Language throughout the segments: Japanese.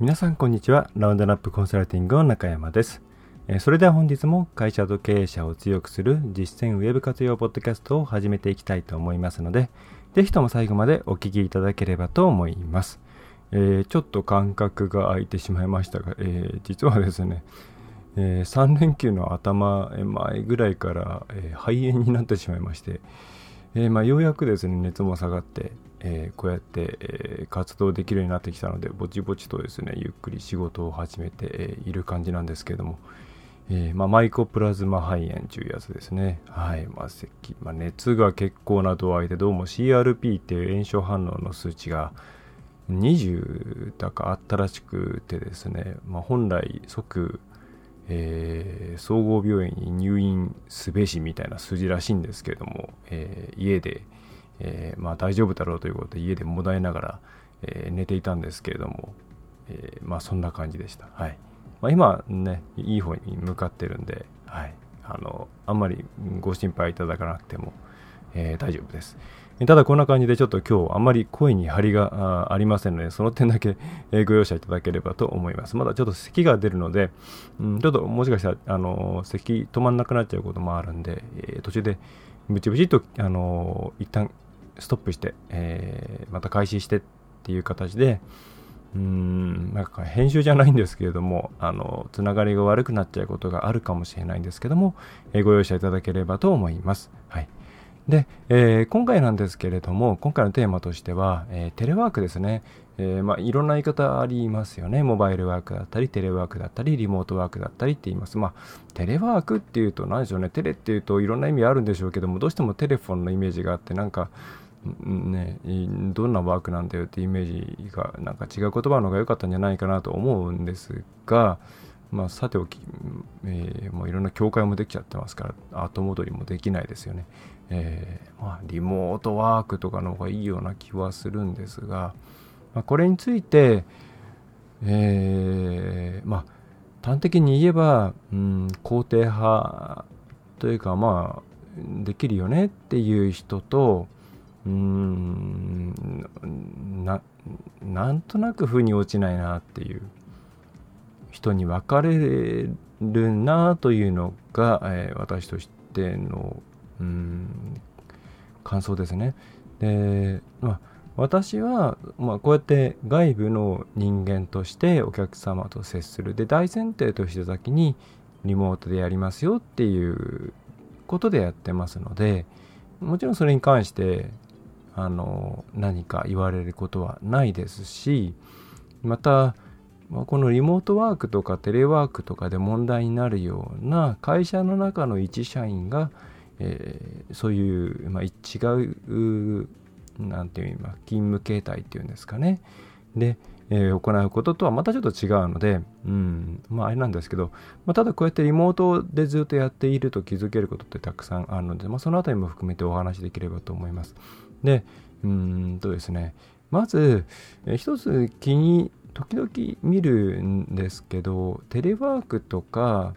皆さんこんにちはラウンドナップコンサルティングの中山ですそれでは本日も会社と経営者を強くする実践ウェブ活用ポッドキャストを始めていきたいと思いますので、ぜひとも最後までお聞きいただければと思います。えー、ちょっと間隔が空いてしまいましたが、えー、実はですね、えー、3連休の頭前ぐらいから、え肺炎になってしまいまして、えまあ、ようやくですね、熱も下がって、えこうやって、え活動できるようになってきたので、ぼちぼちとですね、ゆっくり仕事を始めて、いる感じなんですけども、えー、まあ、マイコプラズマ肺炎というやつですね。はい。まあ、咳まあ、熱が結構な度合いで、どうも CRP っていう炎症反応の数値が20だかあったらしくてですね、まあ、本来即、えー、総合病院に入院すべしみたいな数字らしいんですけれども、えー、家で、えまあ、大丈夫だろうということで家でもだえながら、え寝ていたんですけれども、えまあそんな感じでした。はい。まあ、今ね、いい方に向かってるんで、はい。あの、あんまりご心配いただかなくても、えー、大丈夫です。ただこんな感じでちょっと今日あんまり声に張りがありませんので、その点だけご容赦いただければと思います。まだちょっと咳が出るので、うん、ちょっともしかしたら、あの、咳止まんなくなっちゃうこともあるんで、えー、途中でブチブチと、あの、一旦ストップして、えー、また開始してっていう形で、うん、なんか編集じゃないんですけれども、あの、つながりが悪くなっちゃうことがあるかもしれないんですけども、えー、ご容赦いただければと思います。はい。で、えー、今回なんですけれども、今回のテーマとしては、えー、テレワークですね。えー、まあ、いろんな言い方ありますよね。モバイルワークだったり、テレワークだったり、リモートワークだったりって言います。まあ、テレワークっていうと何でしょうね。テレっていうといろんな意味あるんでしょうけども、どうしてもテレフォンのイメージがあって、なんか、ね、どんなワークなんだよってイメージがなんか違う言葉の方が良かったんじゃないかなと思うんですが、まあ、さておき、えー、もういろんな境界もできちゃってますから後戻りもできないですよね、えー、まあ、リモートワークとかの方がいいような気はするんですが、まあ、これについて、えー、まあ端的に言えば、うん、肯定派というかまあできるよねっていう人と、うんななんとなく腑に落ちないなっていう人に分かれるなというのが、えー、私としてのうん感想ですね。で、まあ、私は、まあ、こうやって外部の人間としてお客様と接するで大前提として先にリモートでやりますよっていうことでやってますのでもちろんそれに関してあの何か言われることはないですしまたこのリモートワークとかテレワークとかで問題になるような会社の中の一社員が、えー、そういう、まあ、違う何て言う今勤務形態っていうんですかねで、えー、行うこととはまたちょっと違うので、うん、まああれなんですけど、まあ、ただこうやってリモートでずっとやっていると気づけることってたくさんあるので、まあ、そのあたりも含めてお話しできればと思います。で、うんとですね、まず、え一つ気に時々見るんですけど、テレワークとか、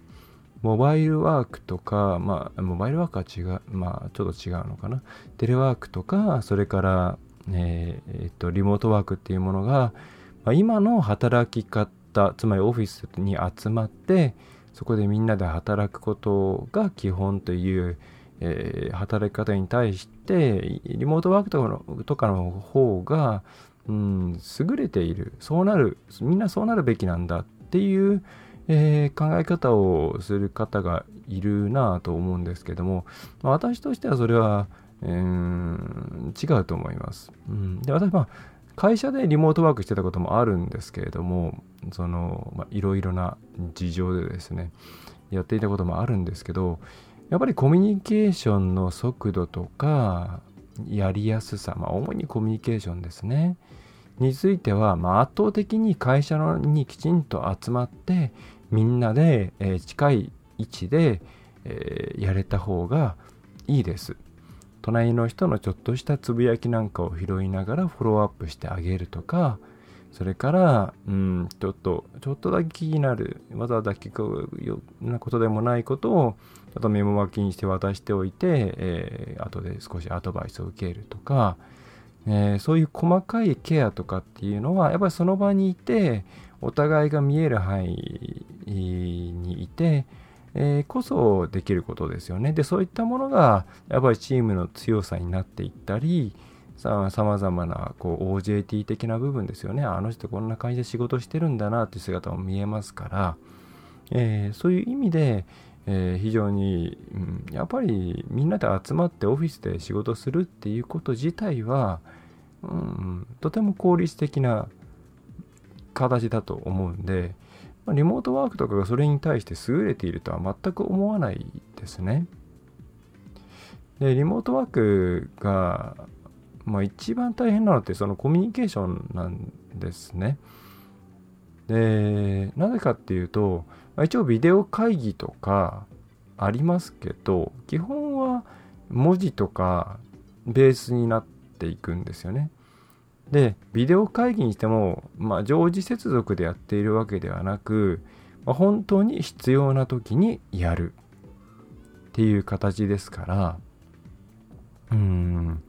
モバイルワークとか、まあ、モバイルワークは違う、まあ、ちょっと違うのかな。テレワークとか、それから、えー、えー、っと、リモートワークっていうものが、まあ、今の働き方、つまりオフィスに集まって、そこでみんなで働くことが基本という、えー、働き方に対してリモートワークとかのとかの方が、うん、優れているそうなるみんなそうなるべきなんだっていう、えー、考え方をする方がいるなと思うんですけども、まあ、私としてはそれは、えー、違うと思います。うん、で私は会社でリモートワークしてたこともあるんですけれどもその、まあ、いろいろな事情でですねやっていたこともあるんですけどやっぱりコミュニケーションの速度とか、やりやすさ、まあ、主にコミュニケーションですね。については、まあ、圧倒的に会社にきちんと集まってみんなで、えー、近い位置で、えー、やれた方がいいです。隣の人のちょっとしたつぶやきなんかを拾いながらフォローアップしてあげるとか、それから、うん、ちょっと、ちょっとだけ気になる、わざわざ聞くようなことでもないことを、ちょっとメモ書きにして渡しておいて、えー、後で少しアドバイスを受けるとか、えー、そういう細かいケアとかっていうのは、やっぱりその場にいて、お互いが見える範囲にいて、えー、こそできることですよね。で、そういったものが、やっぱりチームの強さになっていったり、さまざまなこう OJT 的な部分ですよね。あの人こんな感じで仕事してるんだなっていう姿も見えますから、えー、そういう意味で、えー、非常に、うん、やっぱりみんなで集まってオフィスで仕事するっていうこと自体は、うん、とても効率的な形だと思うんで、まあ、リモートワークとかがそれに対して優れているとは全く思わないですね。で、リモートワークが、まあ、一番大変なのってそのコミュニケーションなんですね。で、なぜかっていうと、一応ビデオ会議とかありますけど、基本は文字とかベースになっていくんですよね。で、ビデオ会議にしても、まあ、常時接続でやっているわけではなく、まあ、本当に必要な時にやるっていう形ですから、うん、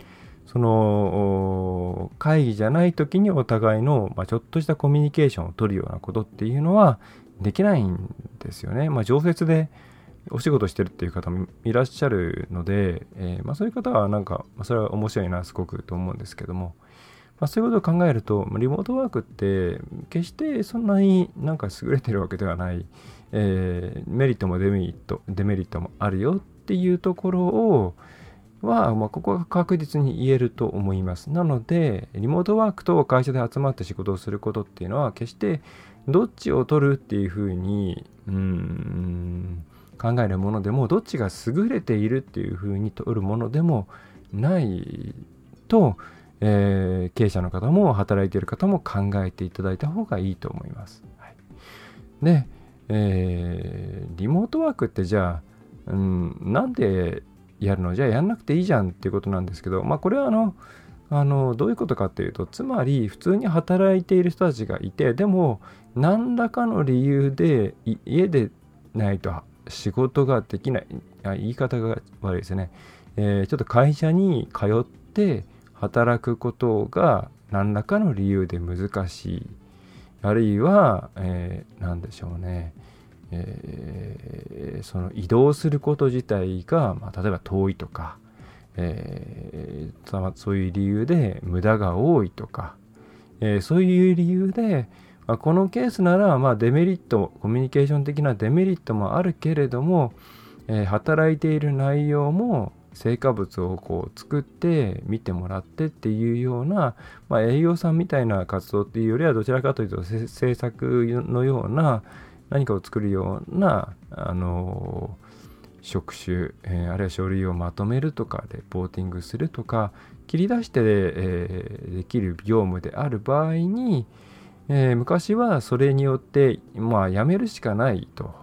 その会議じゃない時にお互いの、まあ、ちょっとしたコミュニケーションを取るようなことっていうのはできないんですよね。まあ、常設でお仕事してるっていう方もいらっしゃるので、えー、まあ、そういう方はなんか、まあ、それは面白いなすごくと思うんですけども、まあ、そういうことを考えると、リモートワークって決してそんなになんか優れてるわけではない、えー、メリットもデメリット、デメリットもあるよっていうところを、は、まあ、ここが確実に言えると思います。なので、リモートワークと会社で集まって仕事をすることっていうのは、決してどっちを取るっていうふうに、うん、考えるものでも、どっちが優れているっていうふうに取るものでもないと、えー、経営者の方も働いている方も考えていただいた方がいいと思います。はい、で、えー、リモートワークってじゃあ、うん、なんでやるの？じゃあやんなくていいじゃんっていうことなんですけど、まあこれはあの、あのどういうことかっていうとつまり普通に働いている人たちがいてでも何らかの理由で家でないと仕事ができない言い方が悪いですね、えー、ちょっと会社に通って働くことが何らかの理由で難しい。あるいは、えー、何でしょうね、えー、その移動すること自体が、まあ、例えば遠いとか、えー、そういう理由で無駄が多いとか、えー、そういう理由で、まあ、このケースなら、まあ、デメリットコミュニケーション的なデメリットもあるけれども、えー、働いている内容も成果物をこう作って見てもらってっていうような、まあ、営業さんみたいな活動っていうよりはどちらかというと制作のような何かを作るようなあの職種、えー、あるいは書類をまとめるとかレポーティングするとか切り出してで,、えー、できる業務である場合に、えー、昔はそれによってまあ辞めるしかないと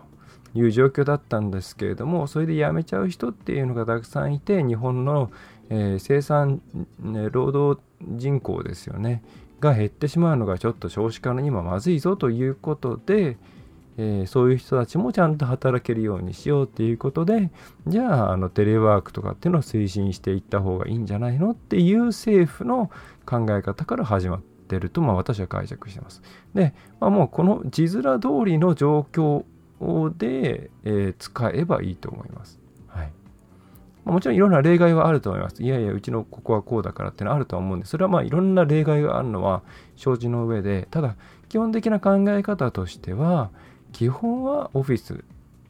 いう状況だったんですけれどもそれで辞めちゃう人っていうのがたくさんいて日本の、え、生産、ね、労働人口ですよねが減ってしまうのがちょっと少子化にもまずいぞということで、えー、そういう人たちもちゃんと働けるようにしようっていうことでじゃああのテレワークとかっていうのを推進していった方がいいんじゃないのっていう政府の考え方から始まってると、まあ、私は解釈してます。で、まあ、もうこの字面通りの状況で、えー、使えばいいと思います。はい。まあ、もちろんいろんな例外はあると思います。いやいや、うちのここはこうだからってのはあると思うんで、それはまあいろんな例外があるのは承知の上で、ただ、基本的な考え方としては、基本はオフィス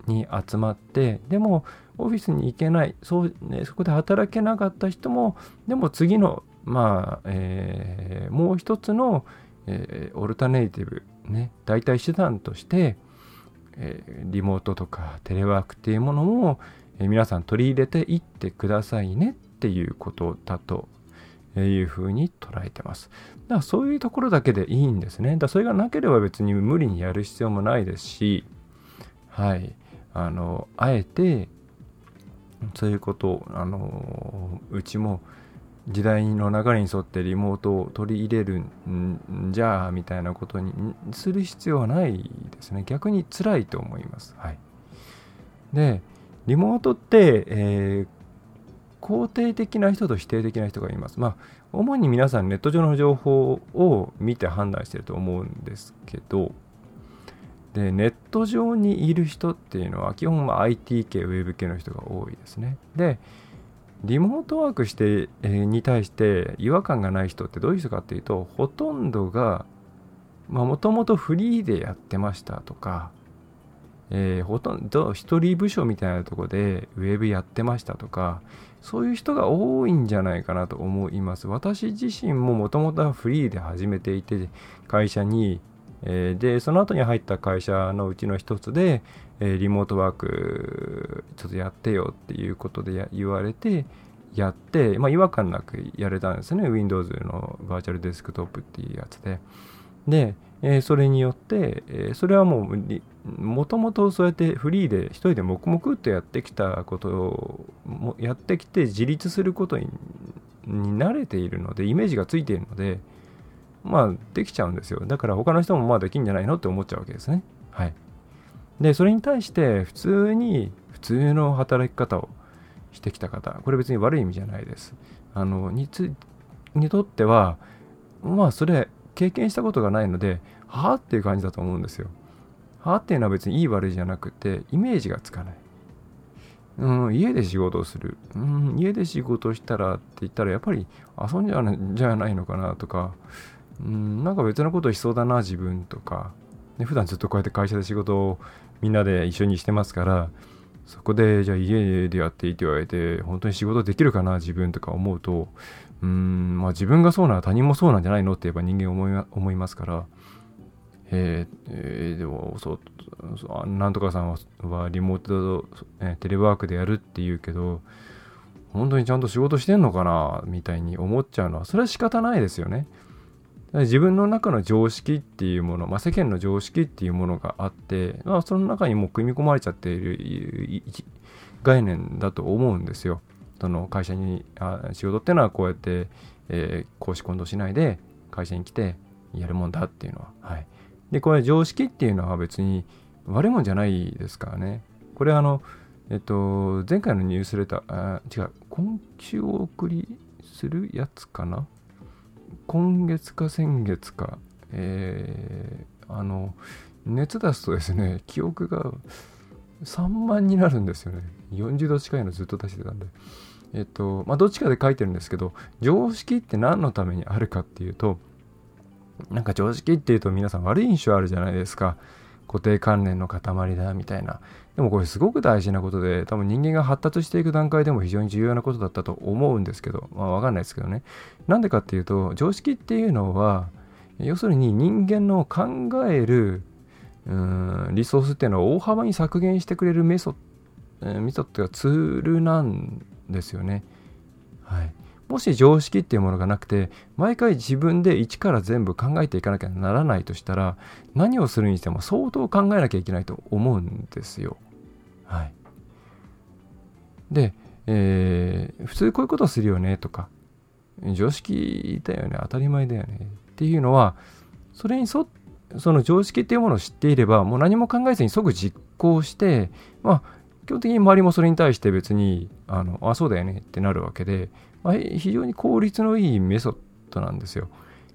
に集まって、でも、オフィスに行けない、そうね、そこで働けなかった人も、でも次の、まあ、えー、もう一つの、えー、オルタネイティブ、ね、代替手段として、えリモートとかテレワークっていうものを、え皆さん取り入れていってくださいねっていうことだと、いうふうに捉えてます。だからそういうところだけでいいんですね。だそれがなければ別に無理にやる必要もないですし、はい。あの、あえて、そういうことを、あの、うちも時代の流れに沿ってリモートを取り入れるんじゃあ、みたいなことにする必要はないですね。逆に辛いと思います。はい。で、リモートって、えー肯定的な人と否定的な人がいます。まあ、主に皆さんネット上の情報を見て判断してると思うんですけど、で、ネット上にいる人っていうのは基本は IT 系、ウェブ系の人が多いですね。で、リモートワークして、えー、に対して違和感がない人ってどういう人かっていうと、ほとんどが、まあ、もともとフリーでやってましたとか、えー、ほとんど一人部署みたいなとこでウェブやってましたとか、そういう人が多いんじゃないかなと思います。私自身ももともとはフリーで始めていて、会社に、えー、で、その後に入った会社のうちの一つで、えー、リモートワークちょっとやってよっていうことで言われて、やって、まあ、違和感なくやれたんですね。Windows のバーチャルデスクトップっていうやつで。で、えー、それによって、えー、それはもうもともとそうやってフリーで一人で黙々とやってきたことをやってきて自立することに慣れているのでイメージがついているのでまあできちゃうんですよ。だから他の人もまあできんじゃないのって思っちゃうわけですね。はい。でそれに対して普通に普通の働き方をしてきた方これ別に悪い意味じゃないです。あのにつにとってはまあそれ経験したことがないのではあっていう感じだと思うんですよはあっていうのは別にいい悪いじゃなくて、イメージがつかない。うん、家で仕事をする。うん、家で仕事したらって言ったら、やっぱり遊んじゃじゃないのかなとか、うん、なんか別のことしそうだな、自分とか。ね、普段ずっとこうやって会社で仕事をみんなで一緒にしてますから、そこで、じゃあ家でやっていいって言われて、本当に仕事できるかな、自分とか思うと、うん、まあ自分がそうなら他人もそうなんじゃないのって言えば人間思い思いますから、えーえー、でもそうなんとかさんはリモート、えテレワークでやるって言うけど本当にちゃんと仕事してんのかなみたいに思っちゃうのはそれは仕方ないですよね。自分の中の常識っていうもの、まあ、世間の常識っていうものがあって、まあ、その中にもう組み込まれちゃっている概念だと思うんですよ。その会社にあ仕事っていうのはこうやって、えー、公私混同しないで会社に来てやるもんだっていうのは。はいで、これ常識っていうのは別に悪いもんじゃないですからね。これあの、えっと、前回のニュースレター、あ違う、今週お送りするやつかな？今月か先月か、えー、あの、熱出すとですね、記憶が3万になるんですよね。40度近いのずっと出してたんで。えっと、まあ、どっちかで書いてるんですけど、常識って何のためにあるかっていうと、なんか常識っていうと皆さん悪い印象あるじゃないですか。固定観念の塊だみたいな。でもこれすごく大事なことで、多分人間が発達していく段階でも非常に重要なことだったと思うんですけど、まあわかんないですけどね。なんでかっていうと、常識っていうのは、要するに人間の考えるうんリソースっていうのは大幅に削減してくれるメソッド、メソッドがツールなんですよね。はい。もし常識っていうものがなくて、毎回自分で一から全部考えていかなきゃならないとしたら、何をするにしても相当考えなきゃいけないと思うんですよ。はい。で、えー、普通こういうことするよねとか、常識だよね、当たり前だよねっていうのは、それに沿その常識っていうものを知っていれば、もう何も考えずに即実行して、まあ、基本的に周りもそれに対して別に、あの、あ、そうだよねってなるわけで、まあ、非常に効率のいいメソッドなんですよ。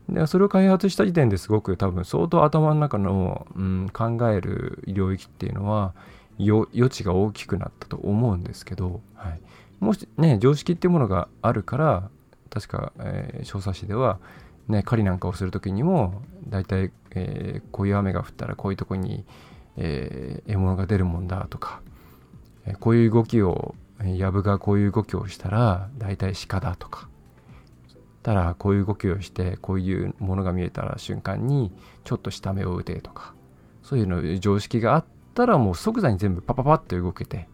でそれを開発した時点ですごく多分相当頭の中の、うん、考える領域っていうのは余地が大きくなったと思うんですけど、はい、もしね常識っていうものがあるから確か、えー、小冊子では、ね、狩りなんかをする時にも大体、えー、こういう雨が降ったらこういうとこに、えー、獲物が出るもんだとか、こういう動きをヤブがこういう動きをしたら大体鹿だとか。たらこういう動きをしてこういうものが見えたら瞬間にちょっと下目を打てとか。そういうの常識があったらもう即座に全部パパパッと動けて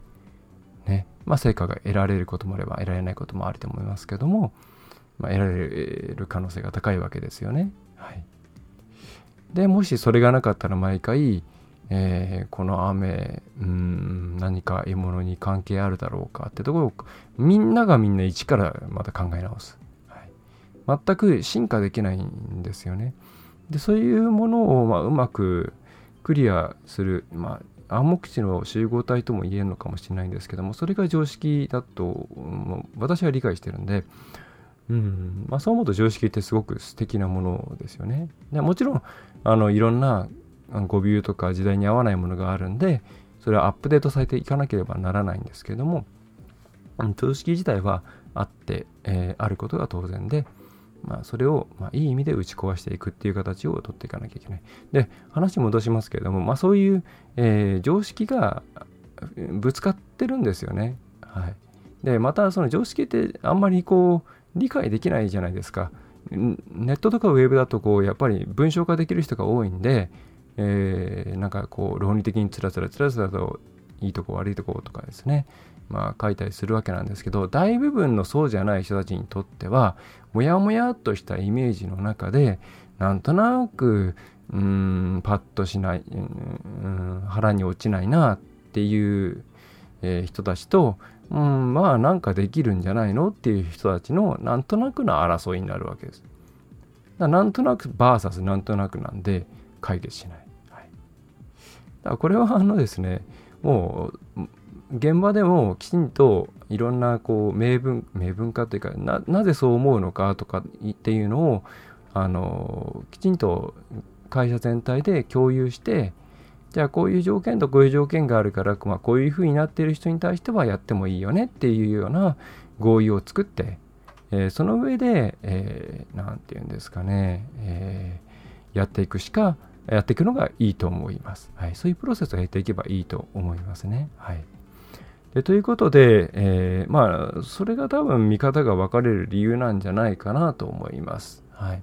ね。まあ成果が得られることもあれば得られないこともあると思いますけどもまあ、得られる可能性が高いわけですよね。はい、でもしそれがなかったら毎回、えー、この雨うん何か獲物に関係あるだろうかってところをみんながみんな一からまた考え直す、はい、全く進化できないんですよね。でそういうものをまあうまくクリアする、まあ、暗黙知の集合体とも言えるのかもしれないんですけどもそれが常識だと私は理解してるんでうんまあ、そう思うと常識ってすごく素敵なものですよね。もちろんあのいろんな語尾とか時代に合わないものがあるんでそれはアップデートされていかなければならないんですけども常識自体はあって、えー、あることが当然で、まあ、それを、まあ、いい意味で打ち壊していくっていう形を取っていかなきゃいけない。で話戻しますけれども、まあ、そういう、えー、常識がぶつかってるんですよね。はい、でまたその常識ってあんまりこう理解できないじゃないですか。ネットとかウェブだとこうやっぱり文章化できる人が多いんで、えー、なんかこう論理的につらつらつらつらといいとこ悪いとことかですねまあ書いたりするわけなんですけど大部分のそうじゃない人たちにとってはもやもやっとしたイメージの中でなんとなくうんパッとしない、うん、腹に落ちないなっていう、えー、人たちとうん、まあなんかできるんじゃないのっていう人たちのなんとなくの争いになるわけです。だなんとなくバーサスなんとなくなんで解決しない。だこれはあのですね、もう現場でもきちんといろんなこう明文明文化というかななぜそう思うのかとかっていうのをあのきちんと会社全体で共有してじゃあこういう条件とこういう条件があるから、まあ、こういうふうになっている人に対してはやってもいいよねっていうような合意を作って、えー、その上で、えー、て言うんですかね、えー、やっていくしかやっていくのがいいと思います。はい、そういうプロセスを経ていけばいいと思いますね。はい、でということで、えー、まあそれが多分見方が分かれる理由なんじゃないかなと思います。はい、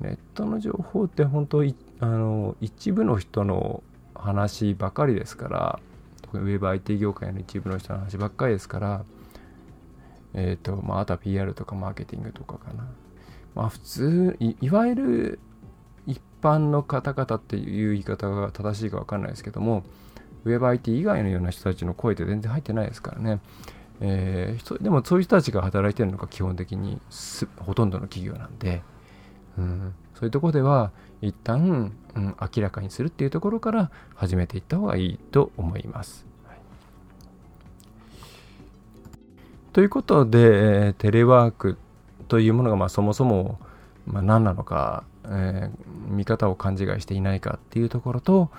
ネットの情報って本当あの一部の人の話ばかりですから特にウェブ IT 業界の一部の人の話ばっかりですからえ、ー、とまああとは PR とかマーケティングとかかなまあ普通いわゆる一般の方々っていう言い方が正しいか分かんないですけども WebIT 以外のような人たちの声って全然入ってないですからね、えー、でもそういう人たちが働いてるのが基本的にほとんどの企業なんで、うん、そういうところでは一旦、うん、明らかにするっていうところから始めていった方がいいと思います。ということで、テレワークというものがまあそもそもまあ何なのか、えー、見方を勘違いしていないかっていうところと、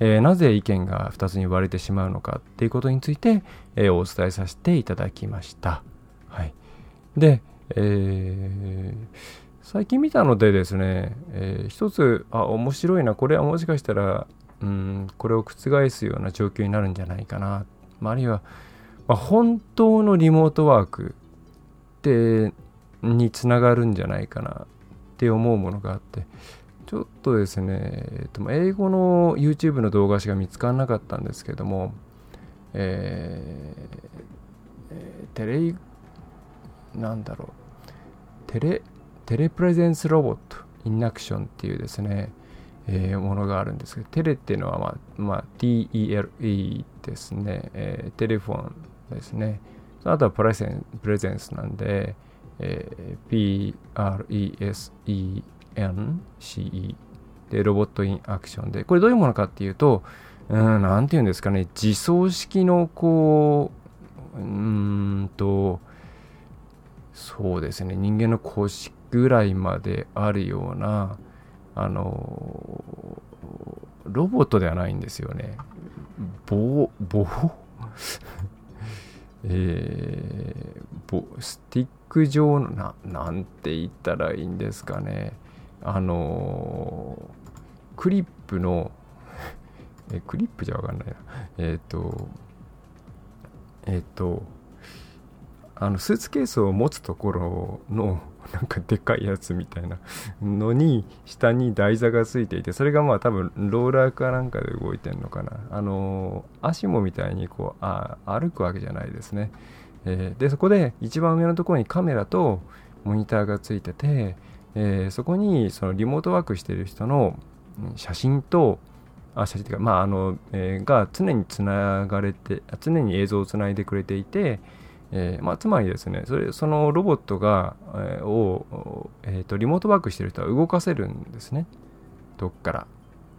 えー、なぜ意見が2つに割れてしまうのかっていうことについて、えー、お伝えさせていただきました。はい、で、えー最近見たのでですね、えー、一つ、あ、面白いな、これはもしかしたら、うん、これを覆すような状況になるんじゃないかな。まあ、あるいは、まあ、本当のリモートワークってにつながるんじゃないかなって思うものがあって、ちょっとですね、えっと、英語の YouTube の動画しか見つからなかったんですけども、えー、テレ、なんだろう、テレ、テレプレゼンスロボットインアクションっていうですね、えー、ものがあるんですけど、テレっていうのは、まあ、まあ、TELE ですね、えー、テレフォンですね。あとはプレゼンプレゼンスなんで、えー、PRESENCE で、ロボットインアクションで、これどういうものかっていうと、うん、なんていうんですかね、自走式のこう、うんと、そうですね、人間の腰ぐらいまであるようなあのロボットではないんですよね。棒棒？えー、スティック状のななんて言ったらいいんですかね。あのクリップの えクリップじゃわかんないな。えっ、ー、とえっ、とあのスーツケースを持つところのなんかでかいやつみたいなのに 下に台座がついていてそれがまあ多分ローラーかなんかで動いてんのかな。あの足もみたいにこうあ歩くわけじゃないですね、えー、でそこで一番上のところにカメラとモニターがついてて、えー、そこにそのリモートワークしてる人の写真とあ写真というか、まああのえー、が常につながれて常に映像をつないでくれていて、えーまあ、つまりですねそれそのロボットが、えー、を、えーと、リモートワークしてる人は動かせるんですね。どっから。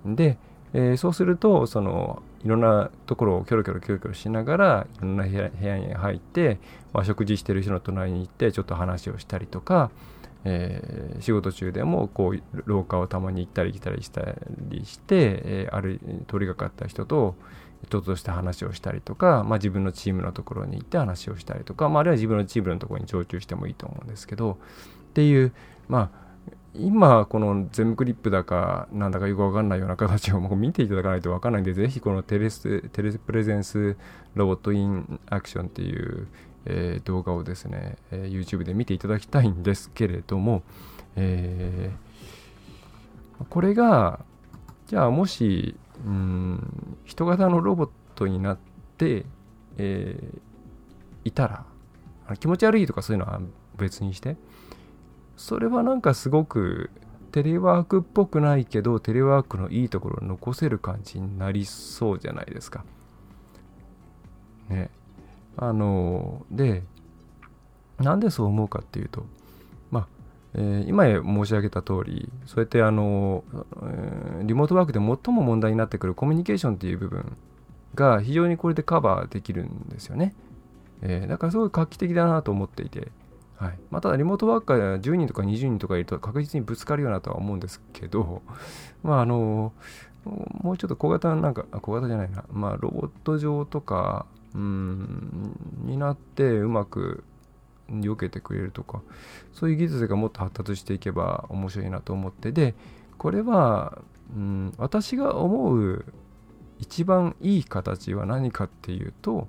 で、えー、そうするとそのいろんなところをキョロキョロキョロキョロしながらいろんな部屋に入って、まあ、食事してる人の隣に行ってちょっと話をしたりとか、えー、仕事中でもこう廊下をたまに行ったり来たりしたりして、えー、ある通りがかった人とちょっとした話をしたりとか、まあ、自分のチームのところに行って話をしたりとか、まあ、あるいは自分のチームのところに常駐してもいいと思うんですけどっていうまあ今このゼムクリップだかなんだかよくわかんないような形をもう見ていただかないとわかんないんでぜひこのテレステレプレゼンスロボットインアクションっていう、えー、動画をですね、えー、YouTube で見ていただきたいんですけれども、えー、これがじゃあもしうん人型のロボットになって、えー、いたら気持ち悪いとかそういうのは別にしてそれはなんかすごくテレワークっぽくないけどテレワークのいいところを残せる感じになりそうじゃないですか。ね。あのでなんでそう思うかっていうと、えー、今申し上げた通りそうやってあの、えー、リモートワークで最も問題になってくるコミュニケーションっていう部分が非常にこれでカバーできるんですよね。えー、だからすごい画期的だなと思っていて。はいまあ、ただリモートワーカー10人とか20人とかいると確実にぶつかるようなとは思うんですけど、まああの、もうちょっと小型なんか、小型じゃないな、まあロボット上とか、うん、になってうまく避けてくれるとか、そういう技術がもっと発達していけば面白いなと思って、で、これは、うん、私が思う一番いい形は何かっていうと、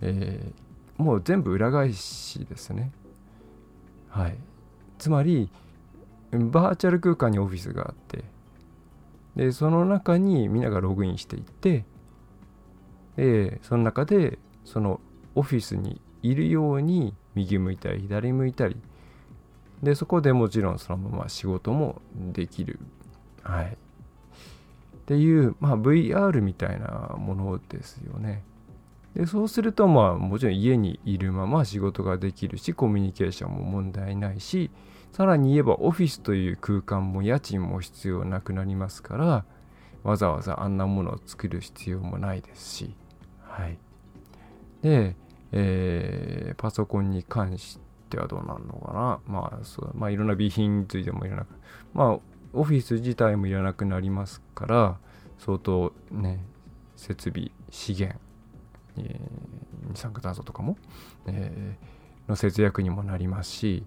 えーもう全部裏返しですね。はい。つまり、バーチャル空間にオフィスがあって、で、その中にみんながログインしていって、で、その中で、そのオフィスにいるように右向いたり左向いたり、で、そこでもちろんそのまま仕事もできる。はい。っていう、まあ VR みたいなものですよね。でそうするとまあもちろん家にいるまま仕事ができるしコミュニケーションも問題ないしさらに言えばオフィスという空間も家賃も必要なくなりますからわざわざあんなものを作る必要もないですしはいで、えー、パソコンに関してはどうなるのかな？まあそうまあいろんな備品についてもいらなくまあオフィス自体もいらなくなりますから相当ね設備資源えー、二酸化炭素とかも、えー、の節約にもなりますし、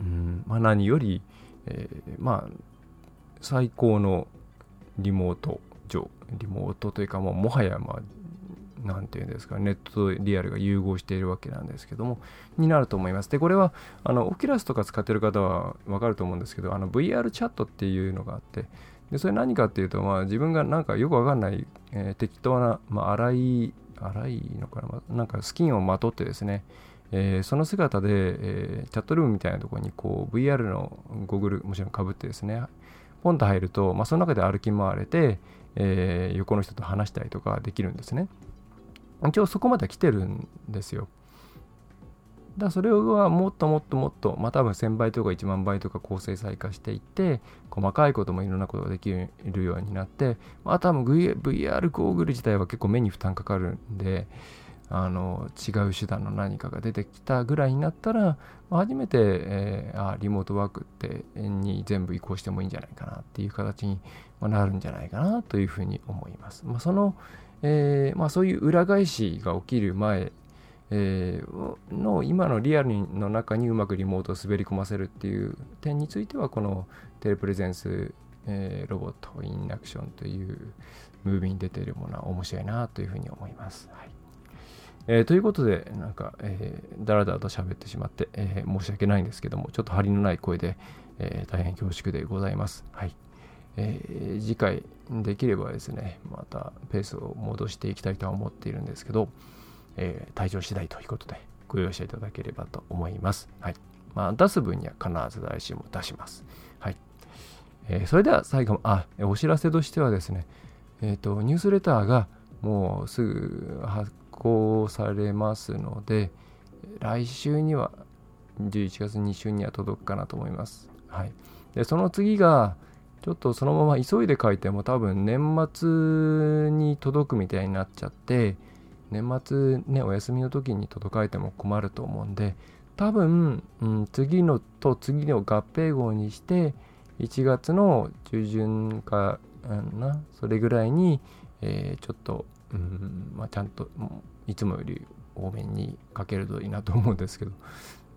うんまあ、何より、えー、まあ最高のリモート上リモートというかもうもはやまあなんていうんですかネットとリアルが融合しているわけなんですけどもになると思いますでこれはあのオキュラスとか使ってる方はわかると思うんですけどあの VR チャットっていうのがあってでそれ何かっていうと、まあ、自分がなんかよくわかんない、えー、適当な、まあ、粗い、粗いのかな、まなんかスキンをまとってですね、えー、その姿で、えー、チャットルームみたいなところにこう VR のゴーグルもちろんかぶってですね、ポンと入ると、まあ、その中で歩き回れて、えー、横の人と話したりとかできるんですね。一応そこまで来てるんですよ。だそれはもっともっともっと、まあ多分1000倍とか1万倍とか高精細化していって、細かいこともいろんなことができるようになって、まあ多分 VR ゴーグル自体は結構目に負担かかるんで、あの違う手段の何かが出てきたぐらいになったら、まあ、初めて、えー、あリモートワークってに全部移行してもいいんじゃないかなっていう形になるんじゃないかなというふうに思います。まあ、その、えーまあ、そういう裏返しが起きる前えー、の今のリアルの中にうまくリモートを滑り込ませるっていう点についてはこのテレプレゼンス、えー、ロボットインアクションというムービーに出ているものは面白いなというふうに思います。はいえー、ということで、なんか、えー、だらだらと喋ってしまって、えー、申し訳ないんですけども、ちょっと張りのない声で、えー、大変恐縮でございます。はい。えー、次回できればですね、またペースを戻していきたいとは思っているんですけど、えー、退場次第ということで、ご容赦いただければと思います。はい。まあ、出す分には必ず来週も出します。はい。えー、それでは最後、あ、お知らせとしてはですね、えっ、と、ニュースレターがもうすぐ発行されますので、来週には、11月2週には届くかなと思います。はい。で、その次が、ちょっとそのまま急いで書いても多分年末に届くみたいになっちゃって、年末ね、お休みの時に届かれても困ると思うんで、多分、うん、次のと次の合併号にして、1月の中旬かな、それぐらいに、えー、ちょっと、うんまあ、ちゃんといつもより多めに書けるといいなと思うんですけど、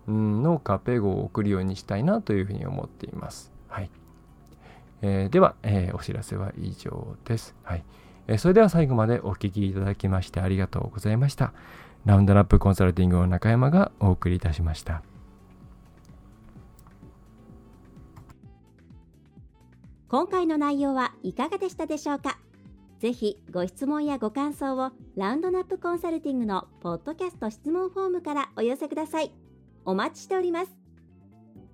うん、の合併号を送るようにしたいなというふうに思っています。はい。えー、では、えー、お知らせは以上です。はい。えー、それでは最後までお聴きいただきましてありがとうございました。ラウンドラップコンサルティングの中山がお送りいたしました。今回の内容はいかがでしたでしょうか？ぜひご質問やご感想をラウンドナップコンサルティングのポッドキャスト質問フォームからお寄せください。お待ちしております。